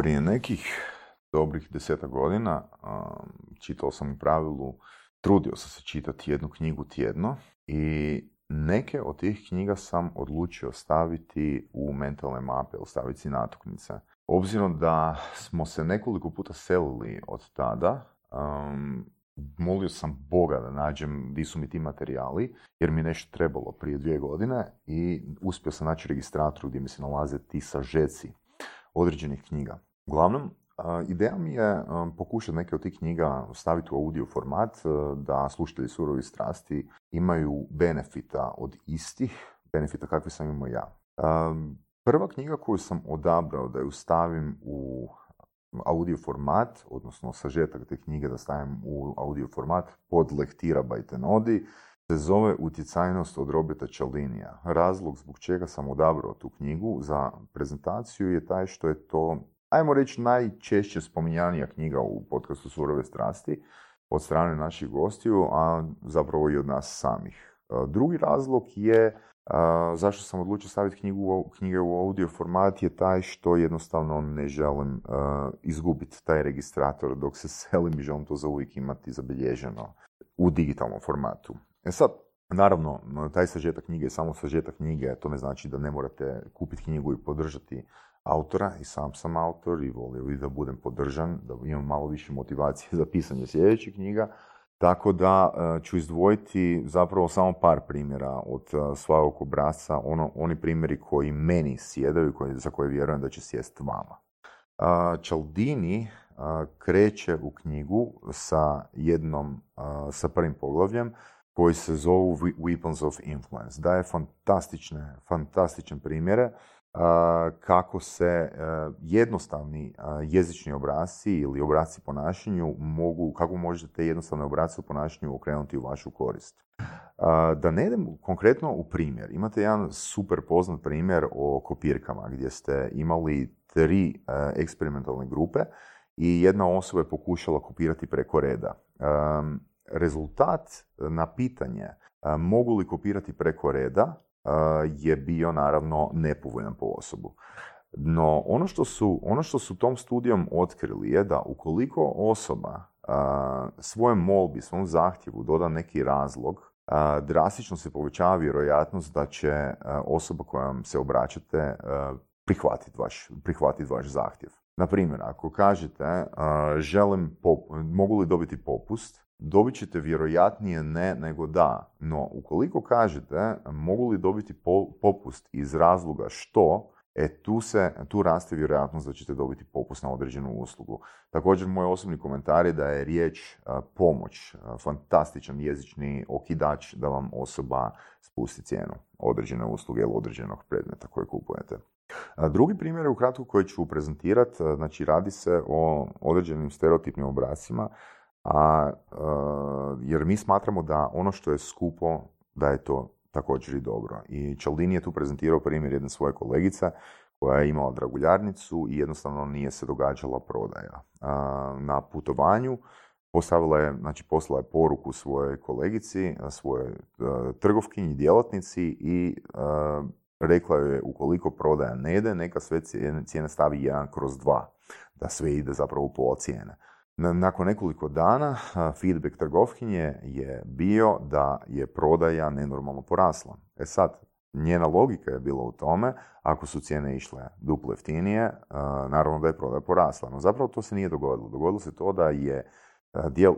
Prije nekih dobrih deseta godina čitao sam u pravilu, trudio sam se čitati jednu knjigu tjedno i neke od tih knjiga sam odlučio staviti u mentalne mape ili staviti natuknice. Obzirom da smo se nekoliko puta selili od tada, molio sam Boga da nađem di su mi ti materijali, jer mi nešto trebalo prije dvije godine i uspio sam naći registrator gdje mi se nalaze ti sažeci određenih knjiga. Uglavnom, Ideja mi je pokušati neke od tih knjiga staviti u audio format, da slušatelji surovi strasti imaju benefita od istih, benefita kakve sam imao ja. Prva knjiga koju sam odabrao da ju stavim u audio format, odnosno sažetak te knjige da stavim u audio format pod lektira Bajtenodi, se zove Utjecajnost od Roberta Čalinija. Razlog zbog čega sam odabrao tu knjigu za prezentaciju je taj što je to ajmo reći, najčešće spominjanija knjiga u podcastu Surove strasti od strane naših gostiju, a zapravo i od nas samih. E, drugi razlog je e, zašto sam odlučio staviti knjigu, knjige u audio format je taj što jednostavno ne želim e, izgubiti taj registrator dok se selim i želim to za uvijek imati zabilježeno u digitalnom formatu. E sad, Naravno, taj sažetak knjige je samo sažetak knjige, to ne znači da ne morate kupiti knjigu i podržati autora i sam sam autor i volio bi da budem podržan, da imam malo više motivacije za pisanje sljedećih knjiga. Tako da e, ću izdvojiti zapravo samo par primjera od e, svakog obrasca, ono, oni primjeri koji meni sjedaju i za koje vjerujem da će sjest vama. Čaldini kreće u knjigu sa jednom, sa prvim poglavljem koji se zovu Weapons of Influence. Daje fantastične, fantastične primjere kako se e, jednostavni jezični obrasci ili obrasci ponašanju mogu, kako možete te jednostavne obrasce u ponašanju okrenuti u vašu korist. Da ne idem konkretno u primjer, imate jedan super poznat primjer o kopirkama gdje ste imali tri e, eksperimentalne grupe i jedna osoba je pokušala kopirati preko reda. Rezultat na pitanje mogu li kopirati preko reda je bio naravno nepovoljan po osobu. No, ono što su, ono što su tom studijom otkrili je da ukoliko osoba svojem molbi, svom zahtjevu doda neki razlog, drastično se povećava vjerojatnost da će osoba kojom se obraćate prihvatiti vaš, prihvatiti vaš zahtjev. Na primjer, ako kažete želim mogu li dobiti popust, dobit ćete vjerojatnije ne nego da. No, ukoliko kažete mogu li dobiti popust iz razloga što, e tu, se, tu raste vjerojatnost da ćete dobiti popust na određenu uslugu. Također, moj osobni komentar je da je riječ pomoć, fantastičan jezični okidač da vam osoba spusti cijenu određene usluge ili određenog predmeta koje kupujete. Drugi primjer je ukratko koji ću prezentirati, znači radi se o određenim stereotipnim obrascima a, jer mi smatramo da ono što je skupo, da je to također i dobro. I Čaldini je tu prezentirao primjer jedne svoje kolegice koja je imala draguljarnicu i jednostavno nije se događala prodaja. Na putovanju postavila je, znači poslala je poruku svojoj kolegici, svojoj trgovkinji, djelatnici i rekla je ukoliko prodaja ne ide, neka sve cijene stavi 1 kroz 2, da sve ide zapravo pola cijene. Nakon nekoliko dana feedback trgovkinje je bio da je prodaja nenormalno porasla. E sad, njena logika je bila u tome, ako su cijene išle duplo jeftinije, naravno da je prodaja porasla. No zapravo to se nije dogodilo. Dogodilo se to da je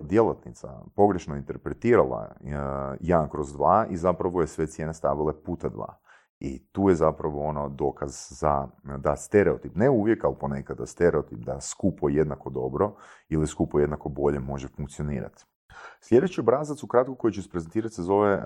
djelatnica pogrešno interpretirala 1 kroz 2 i zapravo je sve cijene stavile puta 2. I tu je zapravo ono dokaz za da stereotip, ne uvijek, ali ponekad da stereotip da skupo jednako dobro ili skupo jednako bolje može funkcionirati. Sljedeći obrazac u kratko koji ću isprezentirati se zove uh,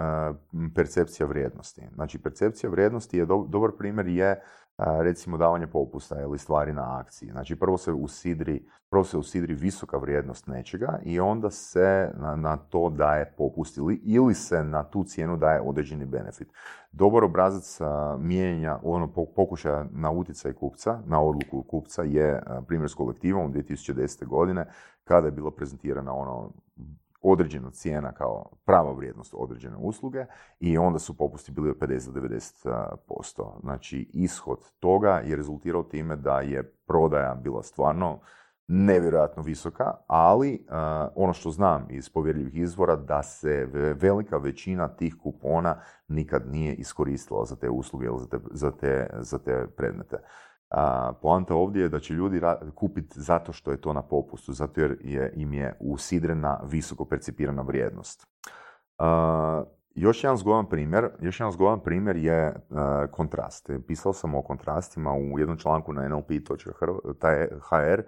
percepcija vrijednosti. Znači, percepcija vrijednosti je dobar primjer je recimo davanje popusta ili stvari na akciji. Znači prvo se usidri, prvo se usidri visoka vrijednost nečega i onda se na, na to daje popust ili, ili se na tu cijenu daje određeni benefit. Dobar obrazac mijenjanja, ono pokušaja na utjecaj kupca, na odluku kupca je primjer s kolektivom 2010. godine kada je bila prezentirana ono određena cijena kao prava vrijednost određene usluge i onda su popusti bili od 50-90%. Znači, ishod toga je rezultirao time da je prodaja bila stvarno nevjerojatno visoka, ali ono što znam iz povjerljivih izvora da se velika većina tih kupona nikad nije iskoristila za te usluge ili za te, za te, za te predmete. A, poanta ovdje je da će ljudi kupiti zato što je to na popustu, zato jer je, im je usidrena visoko percipirana vrijednost. još jedan zgodan primjer, još jedan zgodan primjer je kontrast. Pisao sam o kontrastima u jednom članku na nlp.hr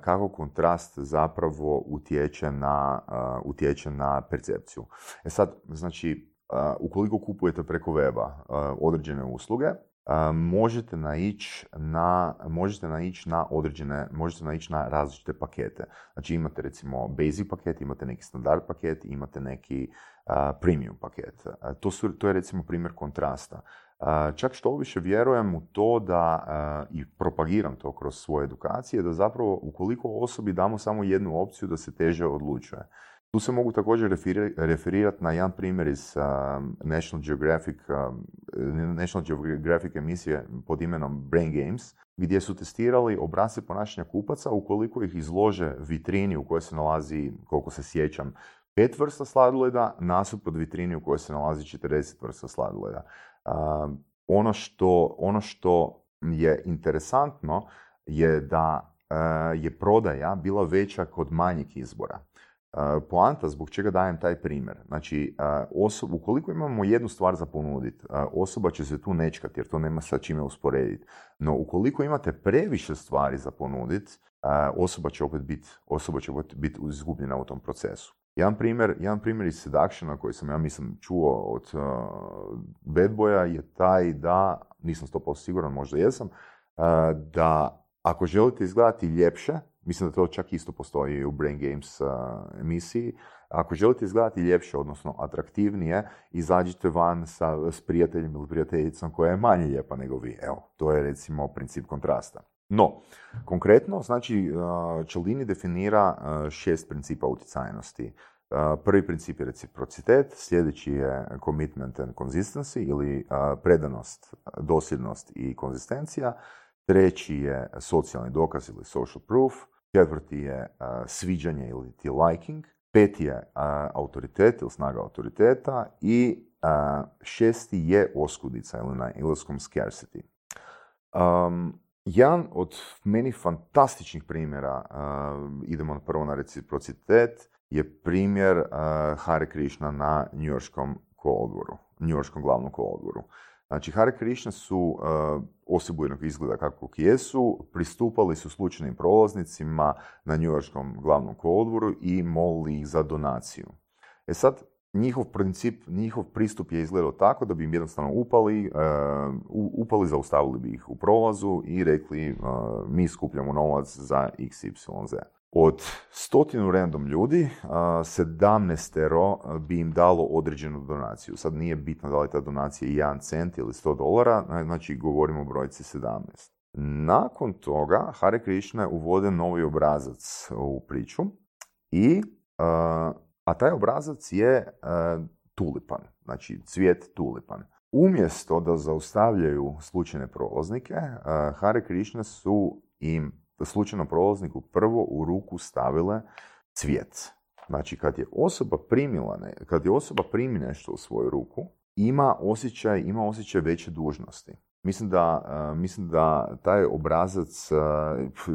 kako kontrast zapravo utječe na, utječe na percepciju. E sad, znači, ukoliko kupujete preko weba određene usluge, možete naići na, možete naići na određene, možete naići na različite pakete. Znači imate recimo basic paket, imate neki standard paket, imate neki premium paket. To, su, to je recimo primjer kontrasta. Čak što više vjerujem u to da, i propagiram to kroz svoje edukacije, da zapravo ukoliko osobi damo samo jednu opciju da se teže odlučuje. Tu se mogu također referirati na jedan primjer iz National Geographic, National Geographic emisije pod imenom Brain Games, gdje su testirali obrase ponašanja kupaca ukoliko ih izlože vitrini u kojoj se nalazi, koliko se sjećam, pet vrsta sladoleda nasuprot vitrini u kojoj se nalazi 40 vrsta sladoleda ono, što, ono što je interesantno je da e, je prodaja bila veća kod manjeg izbora. Poanta zbog čega dajem taj primjer. Znači, osob, ukoliko imamo jednu stvar za ponuditi, osoba će se tu nečkati jer to nema sa čime usporediti. No, ukoliko imate previše stvari za ponuditi, osoba će opet biti osoba će biti izgubljena u tom procesu. Jedan primjer, jedan primjer iz Seductiona koji sam ja mislim čuo od Bad Boya je taj da, nisam 100% siguran, možda jesam, da ako želite izgledati ljepše, mislim da to čak isto postoji u Brain Games emisiji, ako želite izgledati ljepše, odnosno atraktivnije, izađite van sa, s prijateljem ili prijateljicom koja je manje lijepa nego vi. Evo, to je recimo princip kontrasta. No, konkretno, znači, Cialdini definira šest principa utjecajnosti. Prvi princip je reciprocitet, sljedeći je commitment and consistency ili predanost, dosljednost i konzistencija. Treći je socijalni dokaz ili social proof. Četvrti je sviđanje ili ti liking. Peti je autoritet ili snaga autoriteta. I šesti je oskudica ili na engleskom scarcity. Um, jedan od meni fantastičnih primjera, idemo prvo na reciprocitet, je primjer uh, Hare Krishna na Yorkskom kolodvoru, Yorkskom glavnom kolodvoru. Znači, Hare Krishna su uh, osobu jednog izgleda kakvog jesu, pristupali su slučajnim prolaznicima na Yorkskom glavnom kolodvoru i molili ih za donaciju. E sad, njihov princip, njihov pristup je izgledao tako da bi im jednostavno upali, uh, upali, zaustavili bi ih u prolazu i rekli uh, mi skupljamo novac za XYZ. Od stotinu random ljudi, sedamnestero bi im dalo određenu donaciju. Sad nije bitno da li ta donacija 1 cent ili 100 dolara, znači govorimo o brojci 17. Nakon toga Hare Krishna uvode novi obrazac u priču i a taj obrazac je tulipan, znači cvijet tulipan. Umjesto da zaustavljaju slučajne prolaznike, Hare Krishna su im slučajno prolazniku prvo u ruku stavile cvijet. Znači, kad je osoba primila, kad je osoba primi nešto u svoju ruku, ima osjećaj, ima osjećaj veće dužnosti. Mislim da, mislim da taj obrazac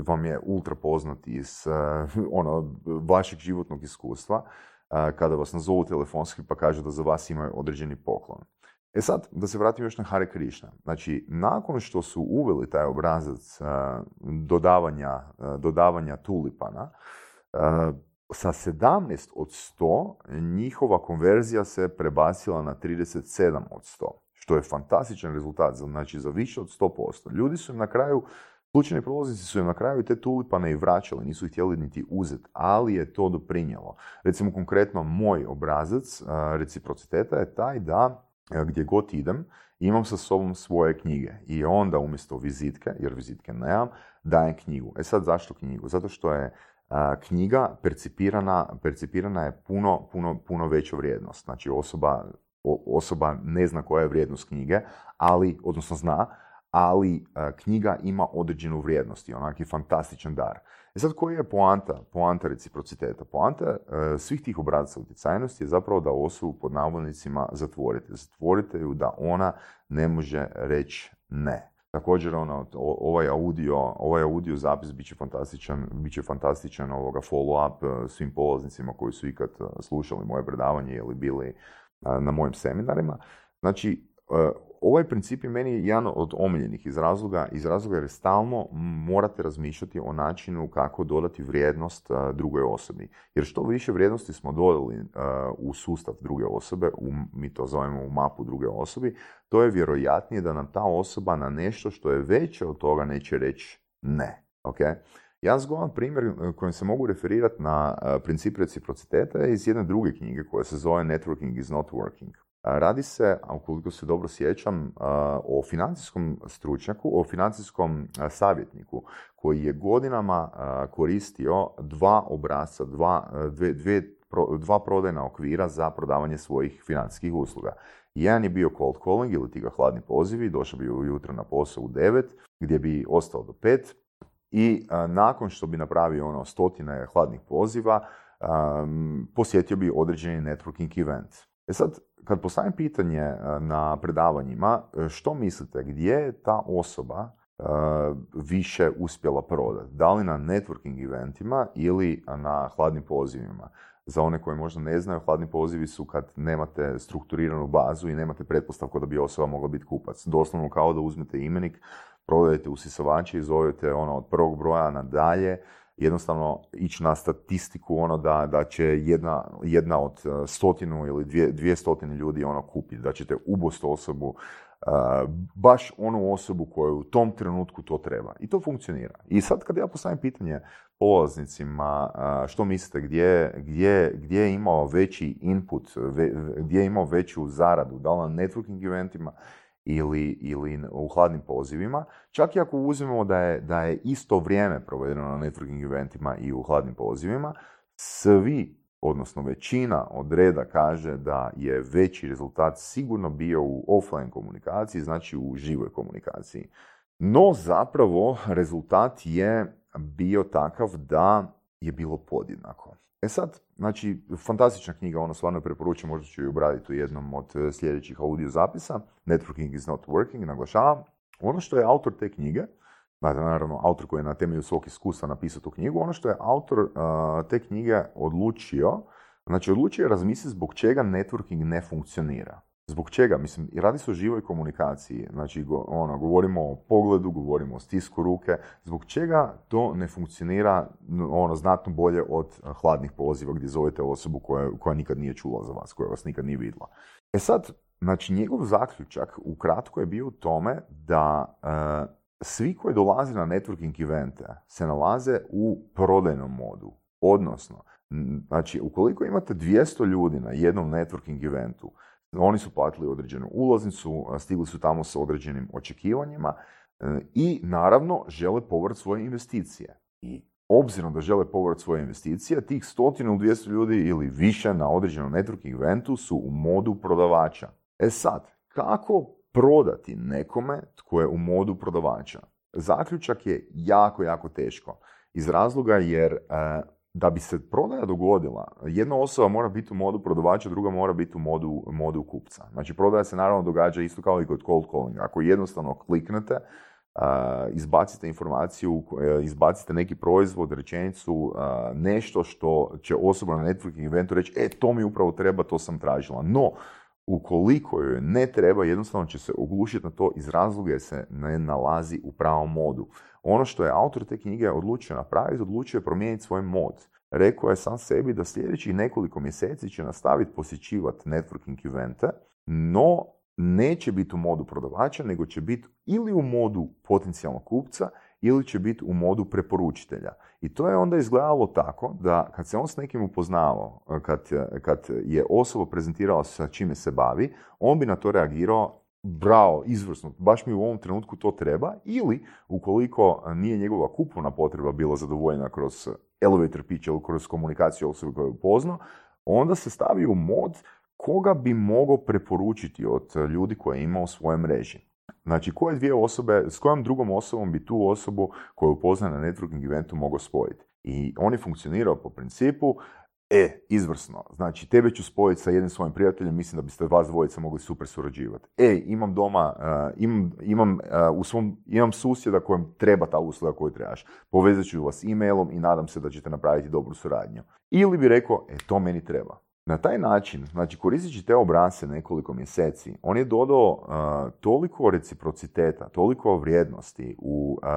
vam je ultra poznat iz ono, vašeg životnog iskustva, kada vas nazovu telefonski pa kažu da za vas imaju određeni poklon. E sad, da se vratim još na Hare Krishna. Znači, nakon što su uveli taj obrazac dodavanja, dodavanja tulipana, sa 17 od 100 njihova konverzija se prebacila na 37 od 100, što je fantastičan rezultat, znači za više od 100%. Ljudi su im na kraju, slučajni prolaznici su im na kraju te tulipane i vraćali, nisu ih htjeli niti uzeti, ali je to doprinjelo. Recimo konkretno moj obrazac reciprociteta je taj da gdje god idem, imam sa sobom svoje knjige i onda umjesto vizitke, jer vizitke nemam, dajem knjigu. E sad zašto knjigu? Zato što je knjiga percipirana, percipirana je puno, puno, puno veća vrijednost. Znači osoba, osoba ne zna koja je vrijednost knjige, ali, odnosno zna, ali knjiga ima određenu vrijednost i onaki fantastičan dar. E sad, koji je poanta, poanta reciprociteta? Poanta e, svih tih obrazaca utjecajnosti je zapravo da osobu pod navodnicima zatvorite. Zatvorite ju da ona ne može reći ne. Također, ono, ovaj audio, ovaj audio zapis bit će fantastičan, bit fantastičan ovoga follow-up e, svim polaznicima koji su ikad e, slušali moje predavanje ili bili na mojim seminarima. Znači, ovaj princip je meni jedan od omiljenih iz razloga, iz razloga jer stalno morate razmišljati o načinu kako dodati vrijednost drugoj osobi. Jer što više vrijednosti smo dodali u sustav druge osobe, u, mi to zovemo u mapu druge osobi, to je vjerojatnije da nam ta osoba na nešto što je veće od toga neće reći ne. Okay? Ja zgodan primjer e, kojim se mogu referirati na princip reciprociteta je iz jedne druge knjige koja se zove Networking is not working. Radi se, ukoliko se dobro sjećam, o financijskom stručnjaku, o financijskom savjetniku koji je godinama koristio dva obrasca, dva, dve, dva prodajna okvira za prodavanje svojih financijskih usluga. Jedan je bio cold calling ili ti ga hladni pozivi, došao bi ujutro na posao u 9, gdje bi ostao do 5 i nakon što bi napravio ono stotine hladnih poziva, posjetio bi određeni networking event. E sad, kad postavim pitanje e, na predavanjima, e, što mislite, gdje je ta osoba e, više uspjela prodati? Da li na networking eventima ili na hladnim pozivima? Za one koji možda ne znaju, hladni pozivi su kad nemate strukturiranu bazu i nemate pretpostavku da bi osoba mogla biti kupac. Doslovno kao da uzmete imenik, prodajete usisavače i zovete ono od prvog broja na dalje, jednostavno ići na statistiku ono da, da će jedna, jedna od e, stotinu ili dvije, dvije stotine ljudi ono kupiti, da ćete ubost osobu, uh, baš onu osobu koju u tom trenutku to treba. I to funkcionira. I sad kad ja postavim pitanje polaznicima, uh, što mislite, gdje, gdje, gdje je imao veći input, gdje je imao veću zaradu, da li na networking eventima ili, ili u hladnim pozivima, čak i ako uzmemo da je, da je isto vrijeme provedeno na networking eventima i u hladnim pozivima, svi, odnosno većina od reda kaže da je veći rezultat sigurno bio u offline komunikaciji, znači u živoj komunikaciji. No zapravo rezultat je bio takav da je bilo podjednako. E sad, znači, fantastična knjiga, ono stvarno preporučujem, možda ću ju obraditi u jednom od e, sljedećih audio zapisa, Networking is not working, naglašavam. Ono što je autor te knjige, naravno autor koji je na temelju svog iskustva napisao tu knjigu, ono što je autor uh, te knjige odlučio, znači odlučio je razmisliti zbog čega networking ne funkcionira. Zbog čega? Mislim, radi se o živoj komunikaciji. Znači, ono, govorimo o pogledu, govorimo o stisku ruke. Zbog čega to ne funkcionira ono, znatno bolje od eh, hladnih poziva gdje zovete osobu koja, koja nikad nije čula za vas, koja vas nikad nije vidjela. E sad, znači, njegov zaključak ukratko je bio u tome da uh, svi koji dolaze na networking evente se nalaze u prodajnom modu. Odnosno, znači, ukoliko imate 200 ljudi na jednom networking eventu, oni su platili određenu ulaznicu, stigli su tamo sa određenim očekivanjima e, i naravno žele povrat svoje investicije. I obzirom da žele povrat svoje investicije, tih stotinu, dvijesto ljudi ili više na određenom networking eventu su u modu prodavača. E sad, kako prodati nekome tko je u modu prodavača? Zaključak je jako, jako teško. Iz razloga jer e, da bi se prodaja dogodila, jedna osoba mora biti u modu prodavača, druga mora biti u modu, modu kupca. Znači, prodaja se naravno događa isto kao i kod cold calling. Ako jednostavno kliknete, izbacite informaciju, e, izbacite neki proizvod, rečenicu, nešto što će osoba na networking eventu reći, e, to mi upravo treba, to sam tražila. No, ukoliko joj ne treba, jednostavno će se oglušiti na to iz razloga jer se ne nalazi u pravom modu. Ono što je autor te knjige odlučio napraviti, odlučio je promijeniti svoj mod. Rekao je sam sebi da sljedećih nekoliko mjeseci će nastaviti posjećivati networking evente, no neće biti u modu prodavača, nego će biti ili u modu potencijalnog kupca ili će biti u modu preporučitelja. I to je onda izgledalo tako da kad se on s nekim upoznavao, kad, kad je osoba prezentirala sa čime se bavi, on bi na to reagirao bravo, izvrsno, baš mi u ovom trenutku to treba, ili ukoliko nije njegova kupovna potreba bila zadovoljena kroz elevator pitch ili kroz komunikaciju osobe koju je upoznao, onda se stavi u mod koga bi mogao preporučiti od ljudi koje ima u svojoj mreži. Znači, koje dvije osobe, s kojom drugom osobom bi tu osobu koju upozna na networking eventu mogao spojiti. I on je funkcionirao po principu, E, izvrsno. Znači, tebe ću spojiti sa jednim svojim prijateljem, mislim da biste vas dvojica mogli super surađivati. E, imam doma, uh, imam, imam, uh, u svom, imam susjeda kojem treba ta usluga koju trebaš. Povezat ću vas e-mailom i nadam se da ćete napraviti dobru suradnju. Ili bi rekao, e, to meni treba. Na taj način, znači koristeći te obrase nekoliko mjeseci, on je dodao uh, toliko reciprociteta, toliko vrijednosti u uh,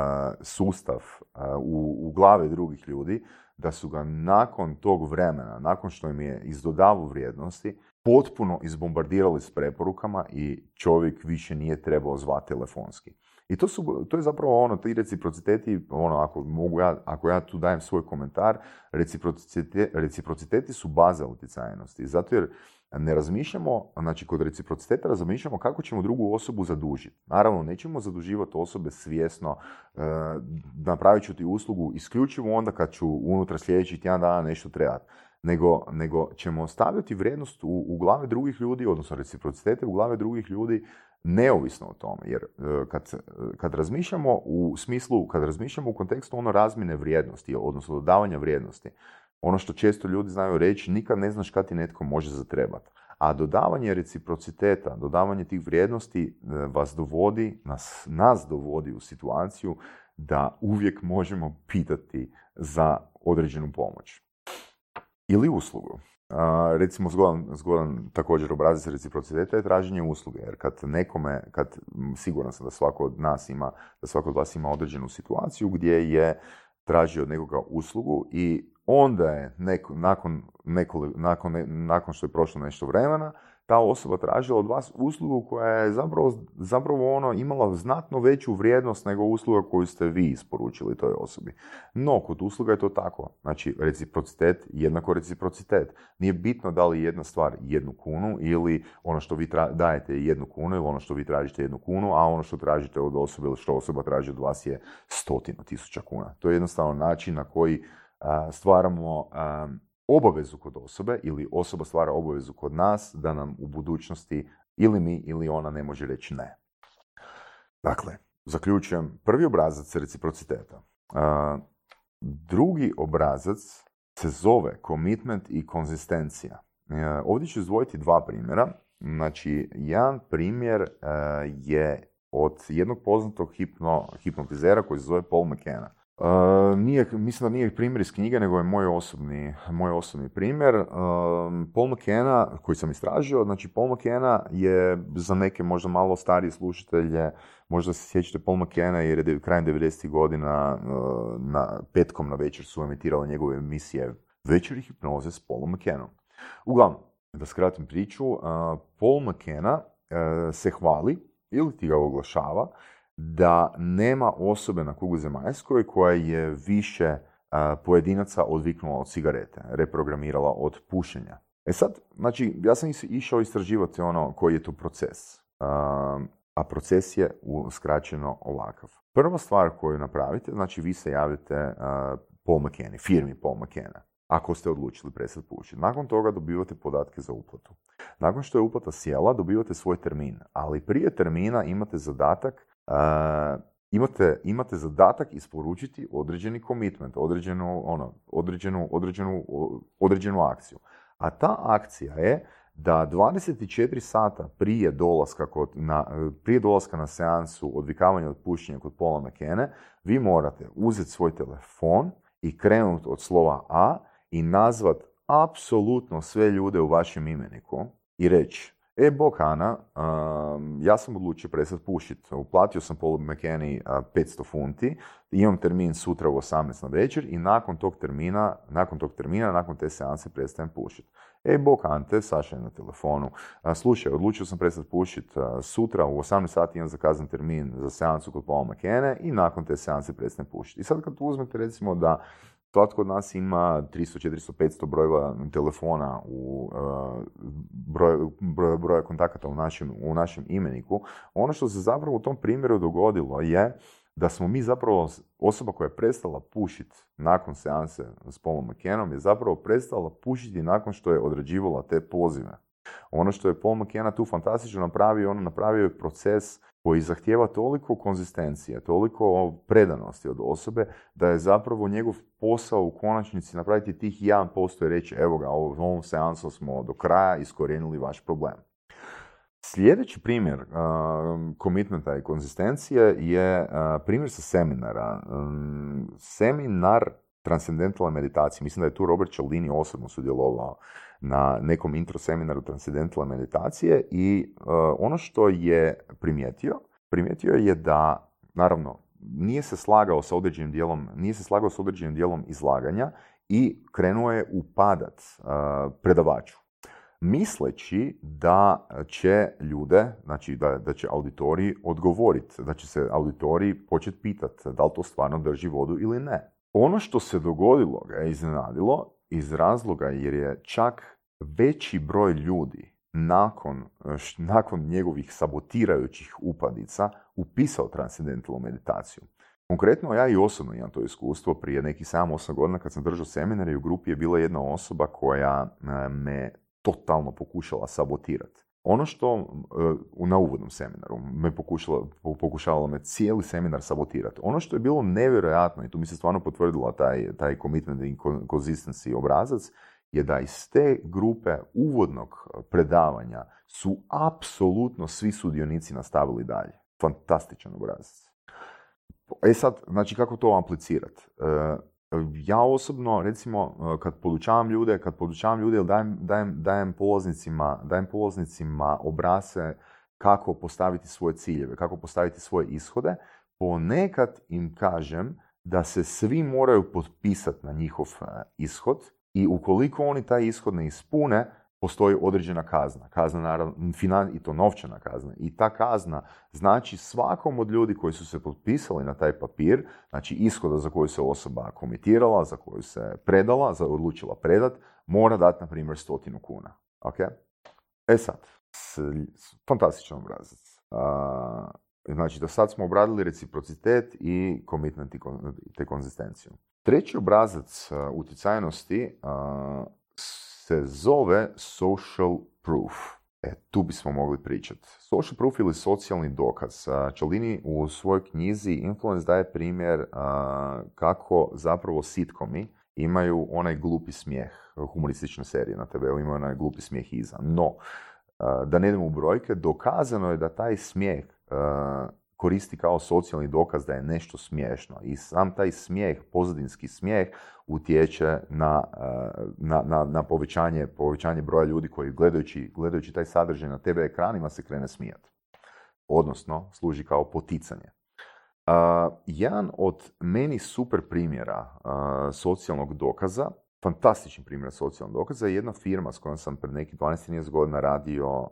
sustav, uh, u, u glave drugih ljudi, da su ga nakon tog vremena, nakon što im je izdodavu vrijednosti, potpuno izbombardirali s preporukama i čovjek više nije trebao zvati telefonski. I to, su, to je zapravo ono, ti reciprociteti, ono, ako, mogu ja, ako ja tu dajem svoj komentar, reciprociteti, reciprociteti su baza utjecajnosti. Zato jer ne razmišljamo, znači kod reciprociteta razmišljamo kako ćemo drugu osobu zadužiti. Naravno, nećemo zaduživati osobe svjesno, e, napravit ću ti uslugu isključivo onda kad ću unutar sljedećih tjedan dana nešto trebati. Nego, nego ćemo ostavljati vrijednost u, u glave drugih ljudi, odnosno reciprocitete u glave drugih ljudi neovisno o tome, jer e, kad, kad razmišljamo u smislu, kad razmišljamo u kontekstu ono razmjene vrijednosti, odnosno dodavanja vrijednosti, ono što često ljudi znaju reći, nikad ne znaš kad ti netko može zatrebati. A dodavanje reciprociteta, dodavanje tih vrijednosti e, vas dovodi, nas, nas dovodi u situaciju da uvijek možemo pitati za određenu pomoć. Ili uslugu. Recimo zgodan, zgodan također obrazac reciprociteta je traženje usluge, jer kad nekome, kad siguran sam da svako od nas ima, da svako od vas ima određenu situaciju gdje je tražio od nekoga uslugu i onda je nakon, nakon, nakon što je prošlo nešto vremena, ta osoba tražila od vas uslugu koja je zapravo, zapravo ono imala znatno veću vrijednost nego usluga koju ste vi isporučili toj osobi. No, kod usluga je to tako. Znači, reciprocitet jednako reciprocitet. Nije bitno da li jedna stvar jednu kunu ili ono što vi dajete jednu kunu ili ono što vi tražite jednu kunu, a ono što tražite od osobe ili što osoba traži od vas je stotinu tisuća kuna. To je jednostavno način na koji stvaramo obavezu kod osobe ili osoba stvara obavezu kod nas da nam u budućnosti ili mi ili ona ne može reći ne. Dakle, zaključujem prvi obrazac reciprociteta. Drugi obrazac se zove commitment i konzistencija. Ovdje ću izdvojiti dva primjera. Znači, jedan primjer je od jednog poznatog hipno, hipnotizera koji se zove Paul McKenna. Uh, nije, mislim da nije primjer iz knjige, nego je moj osobni, moj osobni primjer. Uh, Paul McKenna, koji sam istražio, znači Paul McKenna je za neke možda malo starije slušatelje, možda se sjećate Paul McKenna jer je krajem 90. godina uh, na petkom na večer su emitirale njegove emisije Večeri hipnoze s Paulom McKennom. Uglavnom, da skratim priču, Paul McKenna se hvali ili ti ga oglašava da nema osobe na kugu zemaljskoj koja je više pojedinaca odviknula od cigarete, reprogramirala od pušenja. E sad, znači, ja sam išao istraživati ono koji je to proces. a proces je skraćeno ovakav. Prva stvar koju napravite, znači vi se javite Paul McKenna, firmi Paul McKenna, ako ste odlučili prestati pušiti. Nakon toga dobivate podatke za uplatu. Nakon što je uplata sjela, dobivate svoj termin, ali prije termina imate zadatak imate, imate zadatak isporučiti određeni commitment, određenu, ono, određenu, određenu, određenu akciju. A ta akcija je da 24 sata prije dolaska, kod, na, prije dolaska na seansu odvikavanja od pušenja kod Pola McKene, vi morate uzeti svoj telefon i krenuti od slova A i nazvat apsolutno sve ljude u vašem imeniku i reći E, bok Ana, ja sam odlučio prestati pušiti. Uplatio sam Paul McKenny 500 funti, imam termin sutra u 18 na večer i nakon tog termina, nakon tog termina, nakon te seanse prestajem pušiti. E, bok Ante, Saša je na telefonu. slušaj, odlučio sam prestati pušiti sutra u 18 sati imam zakazan termin za seansu kod Paul McKenna i nakon te seanse prestajem pušiti. I sad kad uzmete recimo da svatko od nas ima 300, 400, 500 brojeva telefona u broja kontakata u našem, u našem imeniku. Ono što se zapravo u tom primjeru dogodilo je da smo mi zapravo, osoba koja je prestala pušiti nakon seanse s Paulom McKennom je zapravo prestala pušiti nakon što je odrađivala te pozive. Ono što je Paul McKenna tu fantastično napravio, ono napravio je proces koji zahtjeva toliko konzistencije, toliko predanosti od osobe, da je zapravo njegov posao u konačnici napraviti tih 1% i reći evo ga, ovom seansom smo do kraja iskorijenili vaš problem. Sljedeći primjer uh, komitmenta i konzistencije je uh, primjer sa seminara. Seminar transcendentalne meditacije, mislim da je tu Robert Cialdini osobno sudjelovao na nekom intro seminaru transcendentalne meditacije i uh, ono što je primijetio, primijetio je da, naravno, nije se slagao sa određenim dijelom, nije se slagao sa određenim dijelom izlaganja i krenuo je upadat uh, predavaču misleći da će ljude, znači da, da će auditoriji odgovoriti, da će se auditoriji početi pitati da li to stvarno drži vodu ili ne. Ono što se dogodilo ga je iznenadilo iz razloga jer je čak veći broj ljudi nakon, nakon njegovih sabotirajućih upadica upisao transcendentalnu meditaciju. Konkretno, ja i osobno imam to iskustvo prije nekih 7-8 godina kad sam držao seminar i u grupi je bila jedna osoba koja me totalno pokušala sabotirati. Ono što e, na uvodnom seminaru me pokušala, pokušavala me cijeli seminar sabotirati. Ono što je bilo nevjerojatno i tu mi se stvarno potvrdila taj, taj commitment and consistency obrazac je da iz te grupe uvodnog predavanja su apsolutno svi sudionici nastavili dalje. Fantastičan obrazac. E sad, znači kako to aplicirati? Ja osobno, recimo, e, kad podučavam ljude, kad podučavam ljude dajem, dajem, dajem, polaznicima, dajem polaznicima obrase kako postaviti svoje ciljeve, kako postaviti svoje ishode, ponekad im kažem da se svi moraju potpisati na njihov e, ishod i ukoliko oni taj ishod ne ispune, postoji određena kazna. Kazna naravno, i to novčana kazna. I ta kazna znači svakom od ljudi koji su se potpisali na taj papir, znači ishoda za koju se osoba komitirala, za koju se predala, za odlučila predat, mora dati, na primjer, stotinu kuna. Ok? E sad, fantastičan obrazac. znači, do sad smo obradili reciprocitet i commitment i te konzistenciju. Treći obrazac utjecajnosti se zove social proof. E, tu bismo mogli pričati. Social proof ili socijalni dokaz. Čalini u svojoj knjizi Influence daje primjer kako zapravo sitkomi imaju onaj glupi smijeh, humoristične serije na TV-u imaju onaj glupi smijeh iza. No, da ne idemo u brojke, dokazano je da taj smijeh koristi kao socijalni dokaz da je nešto smiješno. I sam taj smijeh, pozadinski smijeh, utječe na, eh, na, na, na povećanje, povećanje broja ljudi koji gledajući, gledajući taj sadržaj na TV ekranima se krene smijati. Odnosno, služi kao poticanje. Uh, jedan od meni super primjera uh, socijalnog dokaza, fantastični primjer socijalnog dokaza je jedna firma s kojom sam pred nekih 12 godina radio,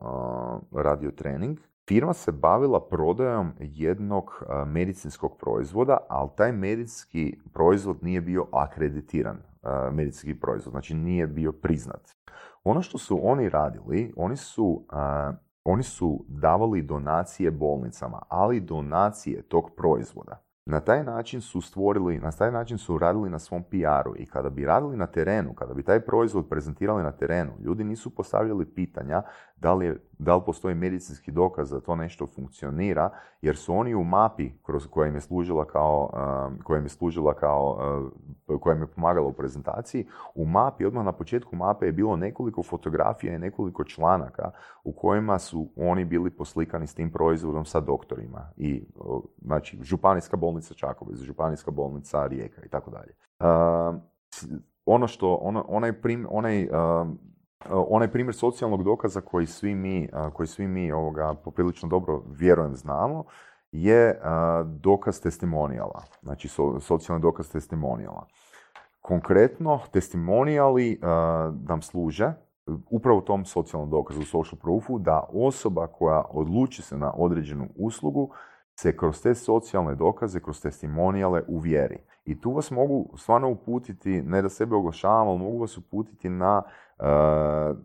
radio trening Firma se bavila prodajom jednog medicinskog proizvoda, ali taj medicinski proizvod nije bio akreditiran medicinski proizvod, znači nije bio priznat. Ono što su oni radili, oni su, oni su davali donacije bolnicama, ali donacije tog proizvoda. Na taj način su stvorili, na taj način su radili na svom PR-u i kada bi radili na terenu, kada bi taj proizvod prezentirali na terenu, ljudi nisu postavljali pitanja da li, je, da li postoji medicinski dokaz da to nešto funkcionira, jer su oni u mapi kroz koja im je služila kao, um, koja im je služila kao, uh, koja im je pomagala u prezentaciji, u mapi, odmah na početku mape je bilo nekoliko fotografija i nekoliko članaka u kojima su oni bili poslikani s tim proizvodom sa doktorima. I, znači, županijska bolnica Čakovec, županijska bolnica Rijeka i tako dalje. Um, ono što, ono, onaj, prim, onaj um, onaj primjer socijalnog dokaza koji svi mi, koji svi mi ovoga poprilično dobro vjerujem znamo, je dokaz testimonijala, znači socijalni dokaz testimonijala. Konkretno, testimonijali nam služe upravo tom socijalnom dokazu, social proofu, da osoba koja odluči se na određenu uslugu se kroz te socijalne dokaze, kroz testimonijale uvjeri. I tu vas mogu stvarno uputiti, ne da sebe oglašavam, ali mogu vas uputiti na, uh,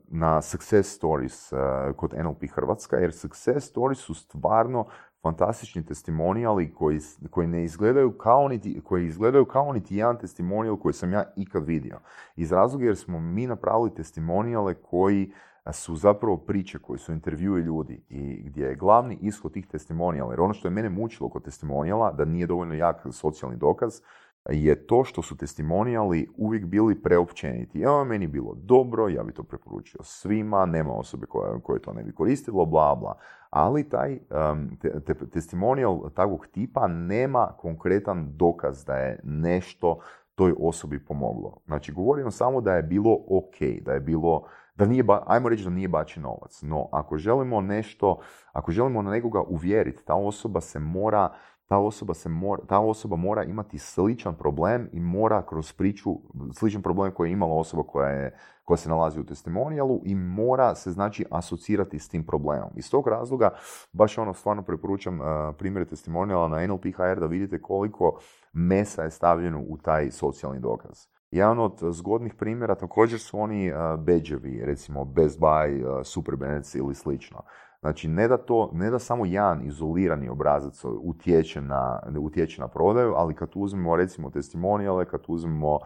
na success stories uh, kod NLP Hrvatska, jer success stories su stvarno fantastični testimonijali koji, koji ne izgledaju kao niti, koji izgledaju kao niti jedan testimonijal koji sam ja ikad vidio. Iz razloga jer smo mi napravili testimonijale koji su zapravo priče koji su intervjui ljudi i gdje je glavni ishod tih testimonijala, jer ono što je mene mučilo kod testimonijala, da nije dovoljno jak socijalni dokaz, je to što su testimonijali uvijek bili preopćeniti. Evo meni bilo dobro, ja bi to preporučio svima, nema osobe koje, koje to ne bi koristilo, bla bla. Ali taj um, te, testimonijal takvog tipa nema konkretan dokaz da je nešto toj osobi pomoglo. Znači, govorim samo da je bilo ok, da je bilo da nije, ajmo reći da nije bačen novac. No, ako želimo nešto, ako želimo na nekoga uvjeriti, ta osoba se mora, ta osoba, se mora, ta osoba mora imati sličan problem i mora kroz priču, sličan problem koji je imala osoba koja, je, koja se nalazi u testimonijalu i mora se znači asocirati s tim problemom. Iz tog razloga baš ono stvarno preporučam uh, primjere testimoniala na NLP-HR da vidite koliko mesa je stavljeno u taj socijalni dokaz. Jedan od zgodnih primjera također su oni uh, beđevi, recimo Best Buy, uh, Super ili slično. Znači, ne da, to, ne da samo jedan izolirani obrazac utječe na, utječe na prodaju, ali kad uzmemo recimo testimonijale, kad uzmemo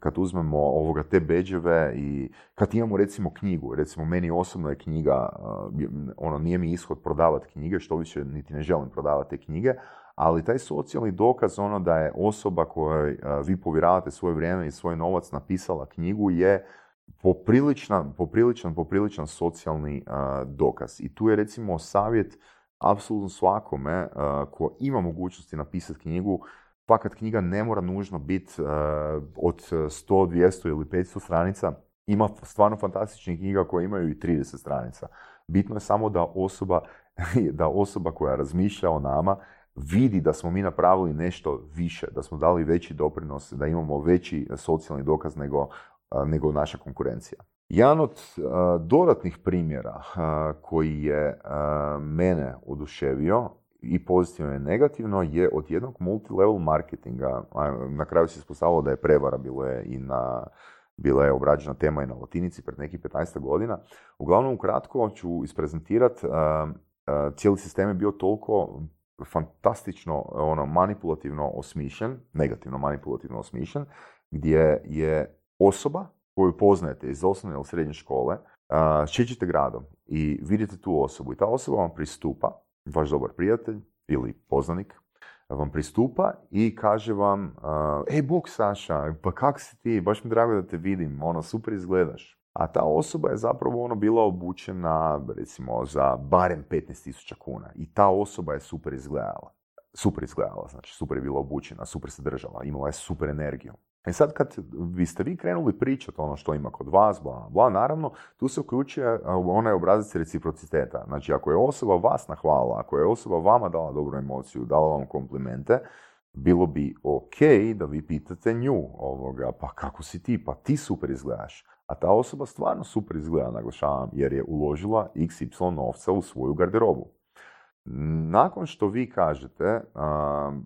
kad uzmemo ovoga te beđeve i kad imamo recimo knjigu, recimo meni osobno je knjiga, ono nije mi ishod prodavati knjige, što više niti ne želim prodavati te knjige, ali taj socijalni dokaz ono da je osoba kojoj vi povjeravate svoje vrijeme i svoj novac napisala knjigu je popriličan, popriličan, popriličan socijalni dokaz. I tu je recimo savjet apsolutno svakome ko ima mogućnosti napisati knjigu, fakat knjiga ne mora nužno biti od 100, 200 ili 500 stranica. Ima stvarno fantastičnih knjiga koje imaju i 30 stranica. Bitno je samo da osoba, da osoba koja razmišlja o nama vidi da smo mi napravili nešto više, da smo dali veći doprinos, da imamo veći socijalni dokaz nego, nego naša konkurencija. Jedan od dodatnih primjera koji je mene oduševio i pozitivno i negativno je od jednog multilevel marketinga. Na kraju se ispostavilo da je prevara, bilo je i na bila je obrađena tema i na latinici pred nekih 15 godina. Uglavnom, ukratko ću isprezentirati, cijeli sistem je bio toliko fantastično ono, manipulativno osmišljen, negativno manipulativno osmišljen, gdje je osoba koju poznajete iz osnovne ili srednje škole, šećete gradom i vidite tu osobu i ta osoba vam pristupa, vaš dobar prijatelj ili poznanik, vam pristupa i kaže vam, ej bok Saša, pa kak si ti, baš mi drago da te vidim, ono, super izgledaš. A ta osoba je zapravo ono bila obučena, recimo, za barem 15.000 kuna. I ta osoba je super izgledala. Super izgledala, znači super je bila obučena, super se držala, imala je super energiju. I sad kad biste vi krenuli pričati ono što ima kod vas, bla, bla, naravno, tu se uključuje onaj obrazac reciprociteta. Znači, ako je osoba vas nahvala, ako je osoba vama dala dobru emociju, dala vam komplimente, bilo bi ok da vi pitate nju, ovoga, pa kako si ti, pa ti super izgledaš. A ta osoba stvarno super izgleda, naglašavam, jer je uložila XY novca u svoju garderobu. Nakon što vi kažete,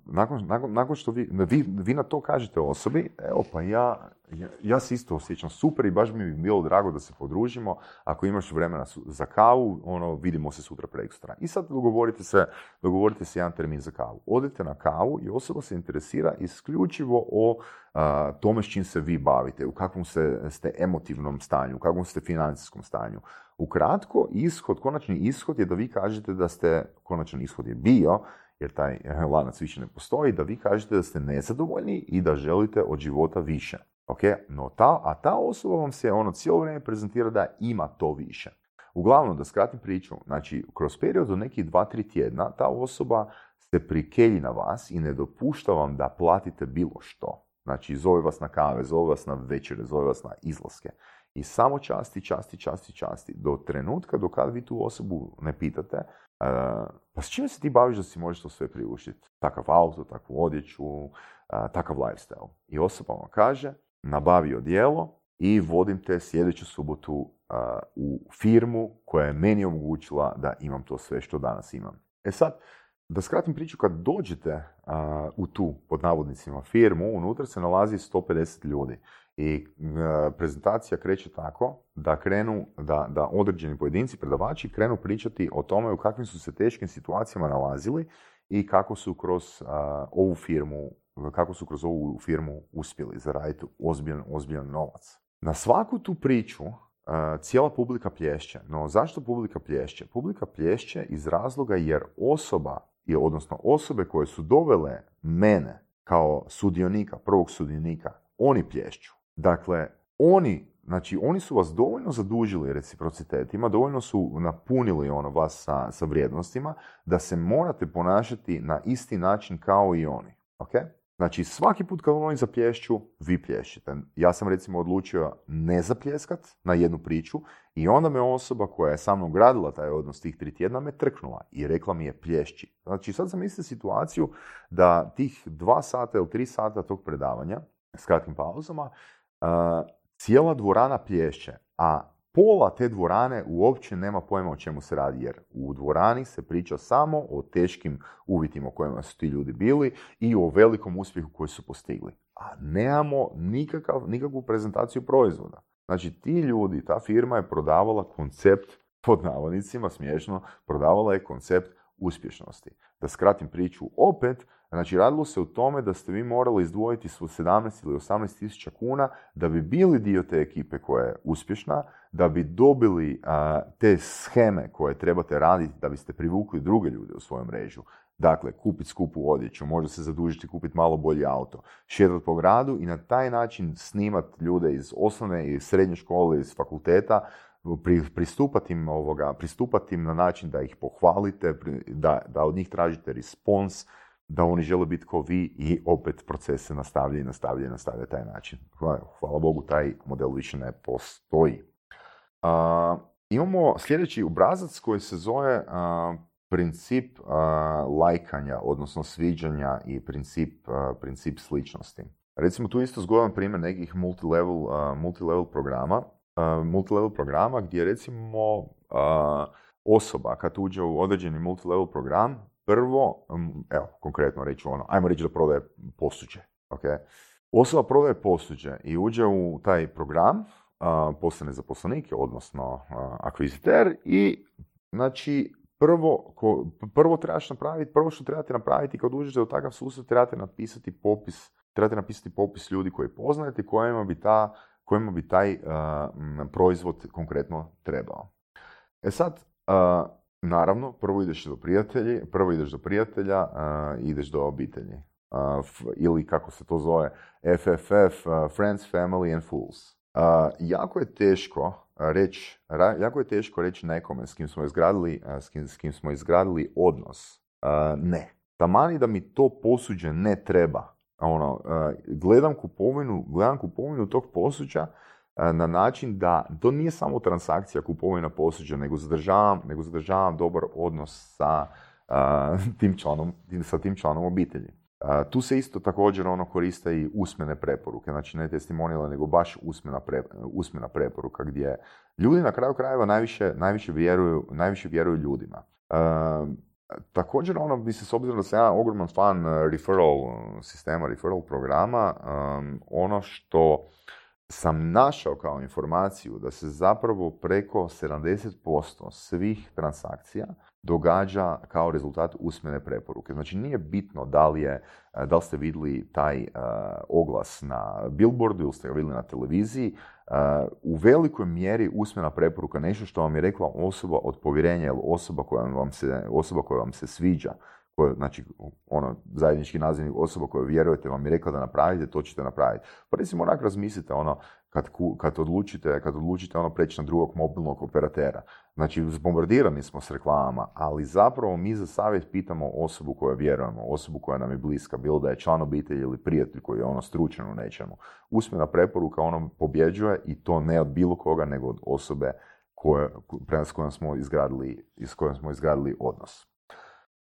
nakon, nakon, nakon što vi, vi, vi na to kažete osobi, evo pa ja, ja, ja se isto osjećam super i baš mi bi bilo drago da se podružimo, ako imaš vremena za kavu, ono, vidimo se sutra prekstra. I sad dogovorite se, dogovorite se jedan termin za kavu. Odete na kavu i osoba se interesira isključivo o tome s čim se vi bavite, u kakvom ste, ste emotivnom stanju, u kakvom ste financijskom stanju. Ukratko, ishod, konačni ishod je da vi kažete da ste, konačni ishod je bio, jer taj lanac više ne postoji, da vi kažete da ste nezadovoljni i da želite od života više. Ok, no ta, a ta osoba vam se ono cijelo vrijeme prezentira da ima to više. Uglavnom, da skratim priču, znači, kroz period od nekih 2-3 tjedna, ta osoba se prikelji na vas i ne dopušta vam da platite bilo što. Znači, zove vas na kave, zove vas na večere, zove vas na izlaske. I samo časti, časti, časti, časti. Do trenutka do kad vi tu osobu ne pitate, uh, pa s čime se ti baviš da si možeš to sve priuštiti? Takav auto, takvu odjeću, uh, takav lifestyle. I osoba vam kaže, nabavi odijelo i vodim te sljedeću subotu uh, u firmu koja je meni omogućila da imam to sve što danas imam. E sad, da skratim priču, kad dođete u tu, pod navodnicima, firmu, unutra se nalazi 150 ljudi. I prezentacija kreće tako da krenu, da, da određeni pojedinci, predavači, krenu pričati o tome u kakvim su se teškim situacijama nalazili i kako su kroz ovu firmu, kako su kroz ovu firmu uspjeli zaraditi ozbiljan, ozbiljan novac. Na svaku tu priču cijela publika plješće. No zašto publika plješće? Publika plješće iz razloga jer osoba, odnosno osobe koje su dovele mene kao sudionika, prvog sudionika, oni plješću. Dakle, oni, znači oni su vas dovoljno zadužili reciprocitetima, dovoljno su napunili ono vas sa, sa vrijednostima, da se morate ponašati na isti način kao i oni. Okay? Znači, svaki put kad oni zaplješću, vi plješćete. Ja sam recimo odlučio ne zapljeskat na jednu priču i onda me osoba koja je sa mnom gradila taj odnos tih tri tjedna me trknula i rekla mi je plješći. Znači, sad sam mislio situaciju da tih dva sata ili tri sata tog predavanja s kratkim pauzama, cijela dvorana plješće, a pola te dvorane uopće nema pojma o čemu se radi, jer u dvorani se priča samo o teškim uvjetima u kojima su ti ljudi bili i o velikom uspjehu koji su postigli. A nemamo nikakav, nikakvu prezentaciju proizvoda. Znači, ti ljudi, ta firma je prodavala koncept, pod navodnicima, smiješno, prodavala je koncept uspješnosti. Da skratim priču opet, Znači, radilo se o tome da ste vi morali izdvojiti svoj 17 ili 18 tisuća kuna da bi bili dio te ekipe koja je uspješna, da bi dobili te scheme koje trebate raditi da biste privukli druge ljude u svoju mrežu. Dakle, kupiti skupu odjeću, možda se zadužiti, kupiti malo bolji auto, šetati po gradu i na taj način snimati ljude iz osnovne i srednje škole, iz fakulteta, pristupati im, ovoga, pristupati im na način da ih pohvalite, da, da od njih tražite respons, da oni žele biti kao vi i opet proces se nastavlja i nastavlja i nastavlja taj način. Hvala, Bogu, taj model više ne postoji. imamo sljedeći obrazac koji se zove princip lajkanja, odnosno sviđanja i princip, princip sličnosti. Recimo tu isto zgodan primjer nekih multilevel, multilevel programa, multilevel programa gdje recimo osoba kad uđe u određeni multilevel program prvo, evo, konkretno reći ono, ajmo reći da prodaje posuđe. Okay? Osoba prodaje posuđe i uđe u taj program, postane zaposlenik, odnosno akviziter i znači prvo, ko, prvo trebaš napraviti, prvo što trebate napraviti kad uđete u takav sustav, trebate napisati popis, trebate napisati popis ljudi koji poznajete, kojima bi, ta, kojima bi taj proizvod konkretno trebao. E sad, Naravno, prvo ideš do prijatelji, prvo ideš do prijatelja i ideš do obitelji. ili kako se to zove, FFF, Friends, Family and Fools. jako je teško reći, jako je teško reći nekome s kim smo izgradili, s kim, s kim smo izgradili odnos. ne. Tamani da mi to posuđe ne treba. Ono, gledam kupovinu, gledam kupovinu tog posuđa E, na način da to nije samo transakcija kupovina posuđa, nego zadržavam, nego zadržavam dobar odnos sa uh, tim članom, sa tim članom obitelji. Uh, tu se isto također ono koriste i usmene preporuke, znači ne testimonijale, nego baš usmena, pre, usmena preporuka gdje ljudi na kraju krajeva najviše, najviše, vjeruju, najviše vjeruju ljudima. Uh, također ono, bi se s obzirom da sam ja ogroman fan referral sistema, referral programa, um, ono što sam našao kao informaciju da se zapravo preko 70% svih transakcija događa kao rezultat usmene preporuke. Znači nije bitno da li, je, da li ste vidjeli taj uh, oglas na billboardu ili ste ga vidjeli na televiziji. Uh, u velikoj mjeri usmena preporuka nešto što vam je rekla osoba od povjerenja ili osoba koja vam se, osoba koja vam se sviđa koje, znači, ono, zajednički nazivnik osoba koju vjerujete vam je rekla da napravite, to ćete napraviti. Pa recimo onak razmislite, ono, kad, kad odlučite, kad odlučite ono preći na drugog mobilnog operatera. Znači, zbombardirani smo s reklamama, ali zapravo mi za savjet pitamo osobu koju vjerujemo, osobu koja nam je bliska, bilo da je član obitelji ili prijatelj koji je ono stručan u nečemu. Usmena preporuka ono pobjeđuje i to ne od bilo koga, nego od osobe koje, s kojom smo izgradili, s kojom smo izgradili odnos.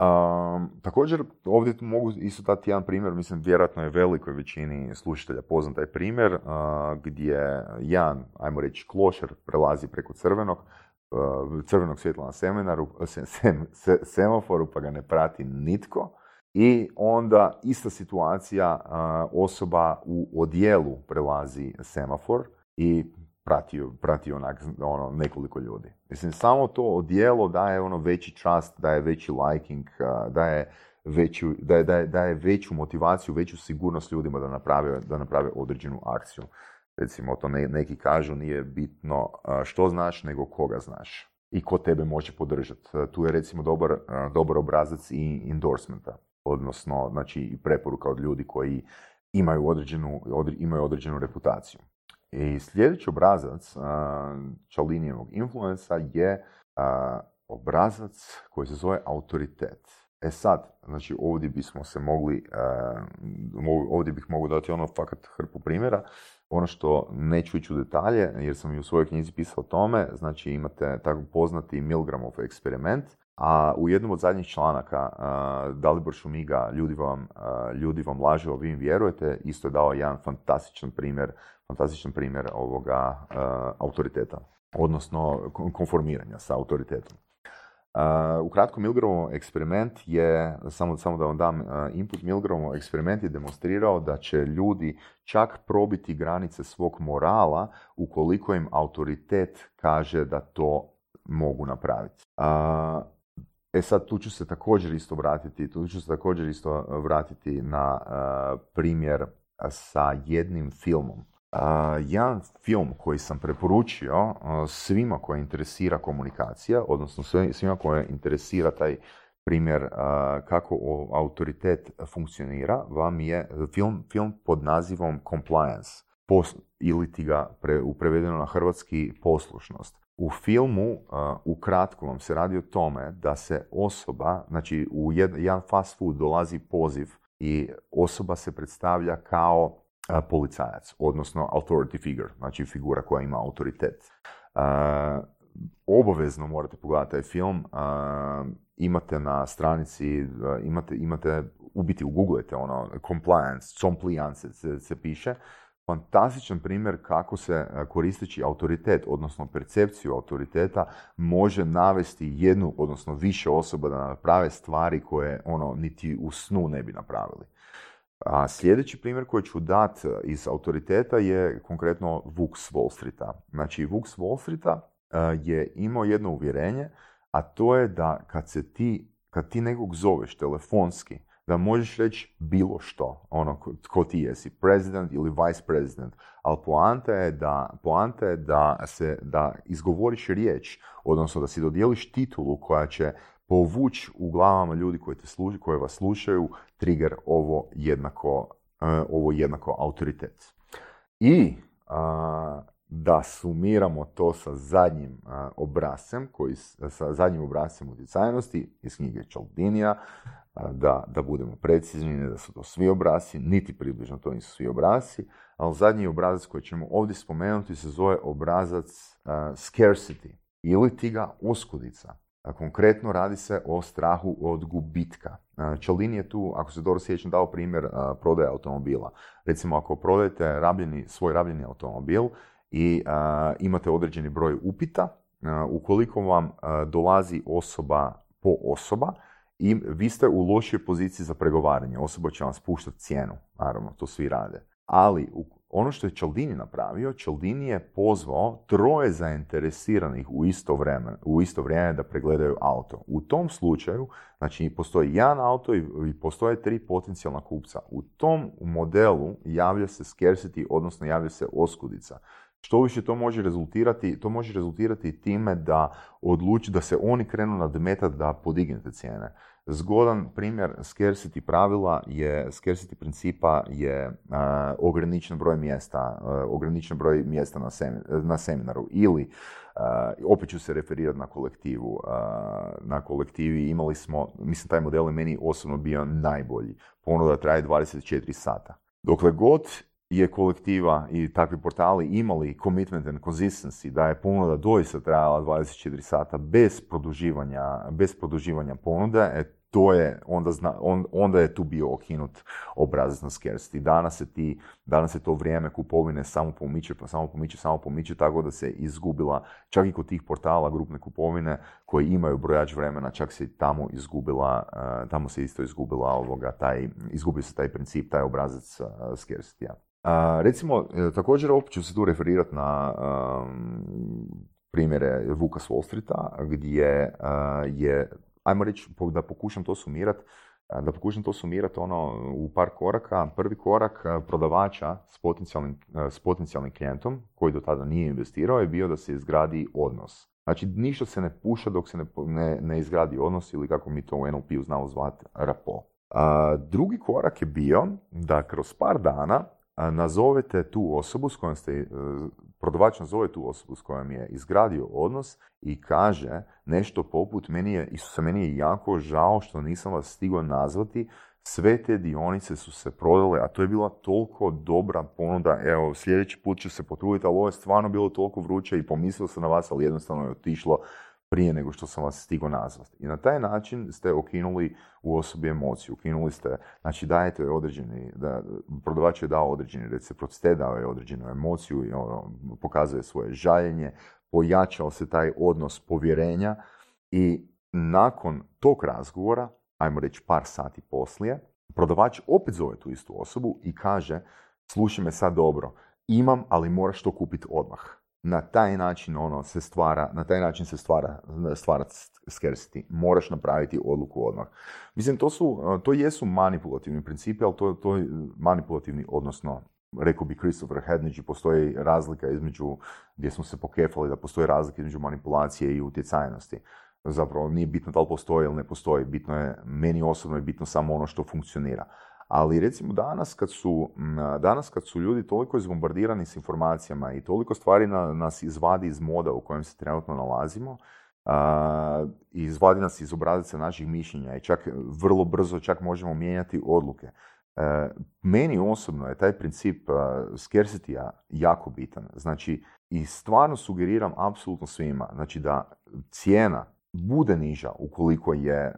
Um, također, ovdje mogu isto dati jedan primjer, mislim, vjerojatno je velikoj većini slušatelja poznat taj primjer, uh, gdje jedan, ajmo reći, klošer prelazi preko crvenog, crvenog svjetla na seminaru, semaforu pa ga ne prati nitko. I onda ista situacija, osoba u odjelu prelazi semafor i prati, prati onak, ono, nekoliko ljudi. Mislim, samo to odjelo daje ono veći trust, daje veći liking, daje, veću, daje, daje, daje veću motivaciju, veću sigurnost ljudima da naprave, da naprave određenu akciju. Recimo, to neki kažu nije bitno što znaš, nego koga znaš i ko tebe može podržati. Tu je recimo dobar, dobar obrazac i endorsementa, odnosno znači, preporuka od ljudi koji imaju određenu, imaju određenu reputaciju. I sljedeći obrazac Čalinijevog influensa je obrazac koji se zove autoritet. E sad, znači ovdje bismo se mogli, ovdje bih mogao dati ono fakat hrpu primjera, ono što neću ići u detalje, jer sam i u svojoj knjizi pisao o tome, znači imate tako poznati Milgramov eksperiment, a u jednom od zadnjih članaka Dalibor Šumiga, ljudi vam, ljudi vam lažu, a vi im vjerujete, isto je dao jedan fantastičan primjer, fantastičan primjer ovoga autoriteta, odnosno konformiranja sa autoritetom. Uh, ukratko, Milgramov eksperiment je, samo, samo da vam dam uh, input, Milgramov eksperiment je demonstrirao da će ljudi čak probiti granice svog morala ukoliko im autoritet kaže da to mogu napraviti. Uh, e sad, tu ću se također isto vratiti, tu ću se također isto vratiti na primjer sa jednim filmom jedan film koji sam preporučio svima koje interesira komunikacija, odnosno svima koje interesira taj primjer kako autoritet funkcionira, vam je film, film pod nazivom Compliance, ili ti ga pre, prevedeno na hrvatski poslušnost. U filmu, ukratko vam se radi o tome da se osoba, znači u jedan fast food dolazi poziv i osoba se predstavlja kao policajac, odnosno authority figure, znači figura koja ima autoritet. obavezno morate pogledati taj film, imate na stranici, imate, imate u biti ono, compliance, compliance se, se piše, fantastičan primjer kako se koristeći autoritet, odnosno percepciju autoriteta, može navesti jednu, odnosno više osoba da naprave stvari koje ono niti u snu ne bi napravili. A sljedeći primjer koji ću dati e, iz autoriteta je konkretno Vuk s Wall Streeta. Znači, Vuk Wall Streeta e, je imao jedno uvjerenje, a to je da kad se ti, kad ti nekog zoveš telefonski, da možeš reći bilo što, ono ko ti jesi, president ili vice president, ali poanta je da, poanta je da, se, da izgovoriš riječ, odnosno da si dodijeliš titulu koja će povući u glavama ljudi koji, te služi, koji vas slušaju trigger ovo jednako, uh, ovo jednako autoritet. I da sumiramo to sa zadnjim uh, koji, sa zadnjim obrazcem utjecajnosti iz knjige Čaldinija, da, da budemo precizni, ne da su to svi obrasci, niti približno to nisu svi obrasci, ali zadnji obrazac koji ćemo ovdje spomenuti se zove obrazac scarcity ili ti ga oskudica. Konkretno radi se o strahu od gubitka. Čalini je tu, ako se dobro sjećam, dao primjer prodaje automobila. Recimo, ako prodajete rabljeni, svoj rabljeni automobil i imate određeni broj upita, ukoliko vam dolazi osoba po osoba, i vi ste u lošoj poziciji za pregovaranje. Osoba će vam spuštati cijenu, naravno, to svi rade. Ali ono što je Čaldini napravio, Čaldini je pozvao troje zainteresiranih u isto vrijeme, u isto vrijeme da pregledaju auto. U tom slučaju, znači postoji jedan auto i postoje tri potencijalna kupca. U tom modelu javlja se scarcity, odnosno javlja se oskudica. Što više to može rezultirati, to može rezultirati time da odluči da se oni krenu nadmetati da podignete cijene. Zgodan primjer scarcity pravila je, scarcity principa je uh, ograničen broj mjesta, uh, ograničen broj mjesta na, na seminaru ili uh, opet ću se referirati na kolektivu. na kolektivi imali smo, mislim taj model je meni osobno bio najbolji. Ponuda traje 24 sata. Dokle god je kolektiva i takvi portali imali commitment and consistency da je ponuda doista trajala 24 sata bez produživanja, bez produživanja ponude, e, to je, onda, zna, onda je tu bio okinut obrazac na scarcity. Danas se ti, danas je to vrijeme kupovine samo pomiče, pa samo pomiče, samo pomiče, tako da se izgubila, čak i kod tih portala grupne kupovine koji imaju brojač vremena, čak se tamo izgubila, uh, tamo se isto izgubila ovoga, taj, izgubio se taj princip, taj obrazac uh, scarcity recimo, e, također opet ću se tu referirati na primjere Vuka s Wall Streeta, gdje je, ajmo reći, da pokušam to sumirati, da pokušam to sumirati ono u par koraka. Prvi korak prodavača s potencijalnim, s potencijalnim klijentom, koji do tada nije investirao, je bio da se izgradi odnos. Znači, ništa se ne puša dok se ne, ne, ne izgradi odnos ili kako mi to u NLP-u znamo zvati rapo. A, drugi korak je bio da kroz par dana nazovete tu osobu s kojom ste, e, prodavač nazove tu osobu s kojom je izgradio odnos i kaže nešto poput, meni je, Isuse, meni je jako žao što nisam vas stigao nazvati, sve te dionice su se prodale, a to je bila toliko dobra ponuda, evo, sljedeći put ću se potruditi, ali ovo je stvarno bilo toliko vruće i pomislio sam na vas, ali jednostavno je otišlo prije nego što sam vas stigo nazvati. I na taj način ste okinuli u osobi emociju, ukinuli ste, znači dajete određeni, da, prodavač je dao određeni reciprocitet, dao je određenu emociju i ono, pokazuje svoje žaljenje, pojačao se taj odnos povjerenja i nakon tog razgovora, ajmo reći par sati poslije, prodavač opet zove tu istu osobu i kaže, slušaj me sad dobro, imam, ali moraš to kupiti odmah na taj način ono se stvara, na taj način se stvara, stvara scarcity. Moraš napraviti odluku odmah. Mislim, to su, to jesu manipulativni principi, ali to, to je manipulativni, odnosno, rekao bi Christopher Hednage, postoji razlika između, gdje smo se pokefali da postoji razlika između manipulacije i utjecajnosti. Zapravo nije bitno da li postoji ili ne postoji, bitno je, meni osobno je bitno samo ono što funkcionira. Ali recimo danas kad su, danas kad su ljudi toliko izbombardirani s informacijama i toliko stvari na, nas izvadi iz moda u kojem se trenutno nalazimo, uh, izvadi nas iz obrazaca naših mišljenja i čak vrlo brzo čak možemo mijenjati odluke. Uh, meni osobno je taj princip uh, scarcity jako bitan. Znači, i stvarno sugeriram apsolutno svima, znači da cijena bude niža ukoliko je, e,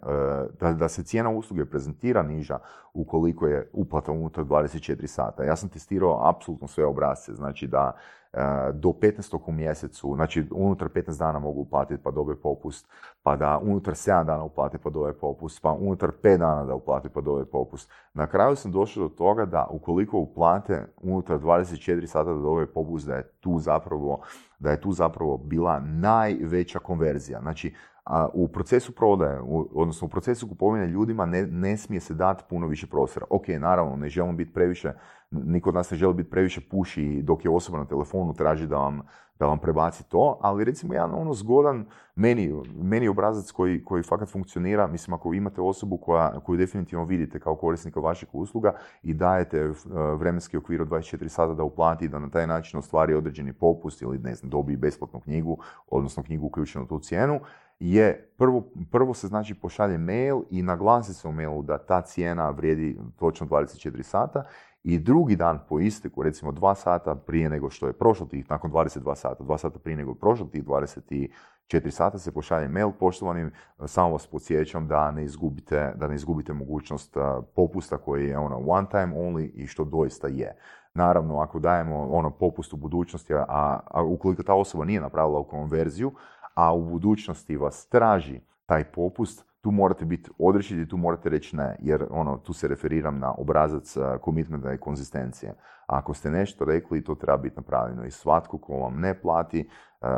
da, da se cijena usluge prezentira niža ukoliko je uplata unutar 24 sata. Ja sam testirao apsolutno sve obrazce, znači da e, do 15. u mjesecu, znači unutar 15 dana mogu uplatiti pa dobe popust, pa da unutar 7 dana uplate pa dobe popust, pa unutar 5 dana da uplate pa dobe popust. Na kraju sam došao do toga da ukoliko uplate unutar 24 sata da dobe popust, da je tu zapravo, da je tu zapravo bila najveća konverzija. Znači, u procesu prodaje, odnosno u procesu kupovine ljudima ne, ne smije se dati puno više prostora. Ok, naravno, ne želimo biti previše, niko od nas ne želi biti previše puši dok je osoba na telefonu traži da vam, da vam prebaci to, ali recimo jedan ono zgodan meni, meni obrazac koji, koji fakat funkcionira, mislim ako imate osobu koja, koju definitivno vidite kao korisnika vašeg usluga i dajete e, vremenski okvir od 24 sata da uplati da na taj način ostvari određeni popust ili ne znam, dobije besplatnu knjigu, odnosno knjigu uključenu u tu cijenu, je prvo, prvo se znači pošalje mail i naglasi se u mailu da ta cijena vrijedi točno 24 sata i drugi dan po isteku, recimo dva sata prije nego što je prošlo tih, nakon 22 sata, dva sata prije nego je prošlo tih 24 sata se pošalje mail, poštovani, samo vas podsjećam da ne izgubite, da ne izgubite mogućnost popusta koji je ono one time only i što doista je. Naravno, ako dajemo ono popust u budućnosti, a, a ukoliko ta osoba nije napravila konverziju, a u budućnosti vas traži taj popust, tu morate biti odrešiti, tu morate reći ne, jer ono, tu se referiram na obrazac komitmenta i konzistencije. Ako ste nešto rekli, to treba biti napravljeno i svatko ko vam ne plati uh,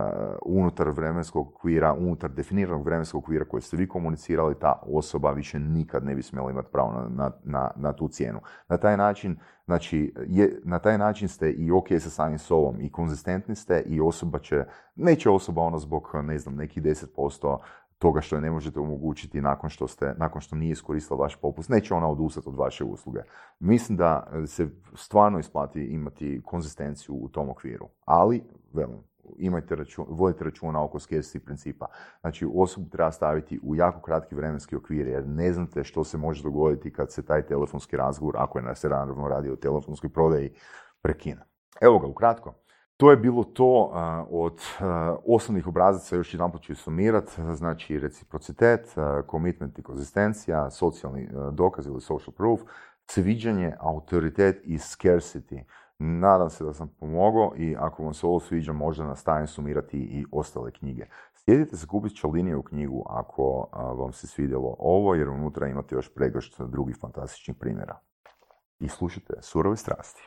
unutar vremenskog okvira, unutar definiranog vremenskog okvira koje ste vi komunicirali, ta osoba više nikad ne bi smjela imati pravo na, na, na, tu cijenu. Na taj način, znači, je, na taj način ste i ok sa samim sobom i konzistentni ste i osoba će, neće osoba ono zbog, ne znam, nekih 10% toga što je ne možete omogućiti nakon što, ste, nakon što nije iskoristila vaš popust, neće ona odustati od vaše usluge. Mislim da se stvarno isplati imati konzistenciju u tom okviru, ali, velim, imajte račun, vodite računa oko scarcity principa. Znači, osobu treba staviti u jako kratki vremenski okvir, jer ne znate što se može dogoditi kad se taj telefonski razgovor, ako je se naravno radi o telefonskoj prodaji, prekine. Evo ga, ukratko. To je bilo to od osnovnih obrazaca, još jedan ću sumirati, znači reciprocitet, commitment i konzistencija, socijalni dokaz ili social proof, sviđanje, autoritet i scarcity. Nadam se da sam pomogao i ako vam se ovo sviđa možda nastavim sumirati i ostale knjige. Sjedite se kupiti u knjigu ako vam se svidjelo ovo jer unutra imate još pregršt drugih fantastičnih primjera. I slušajte Surove strasti.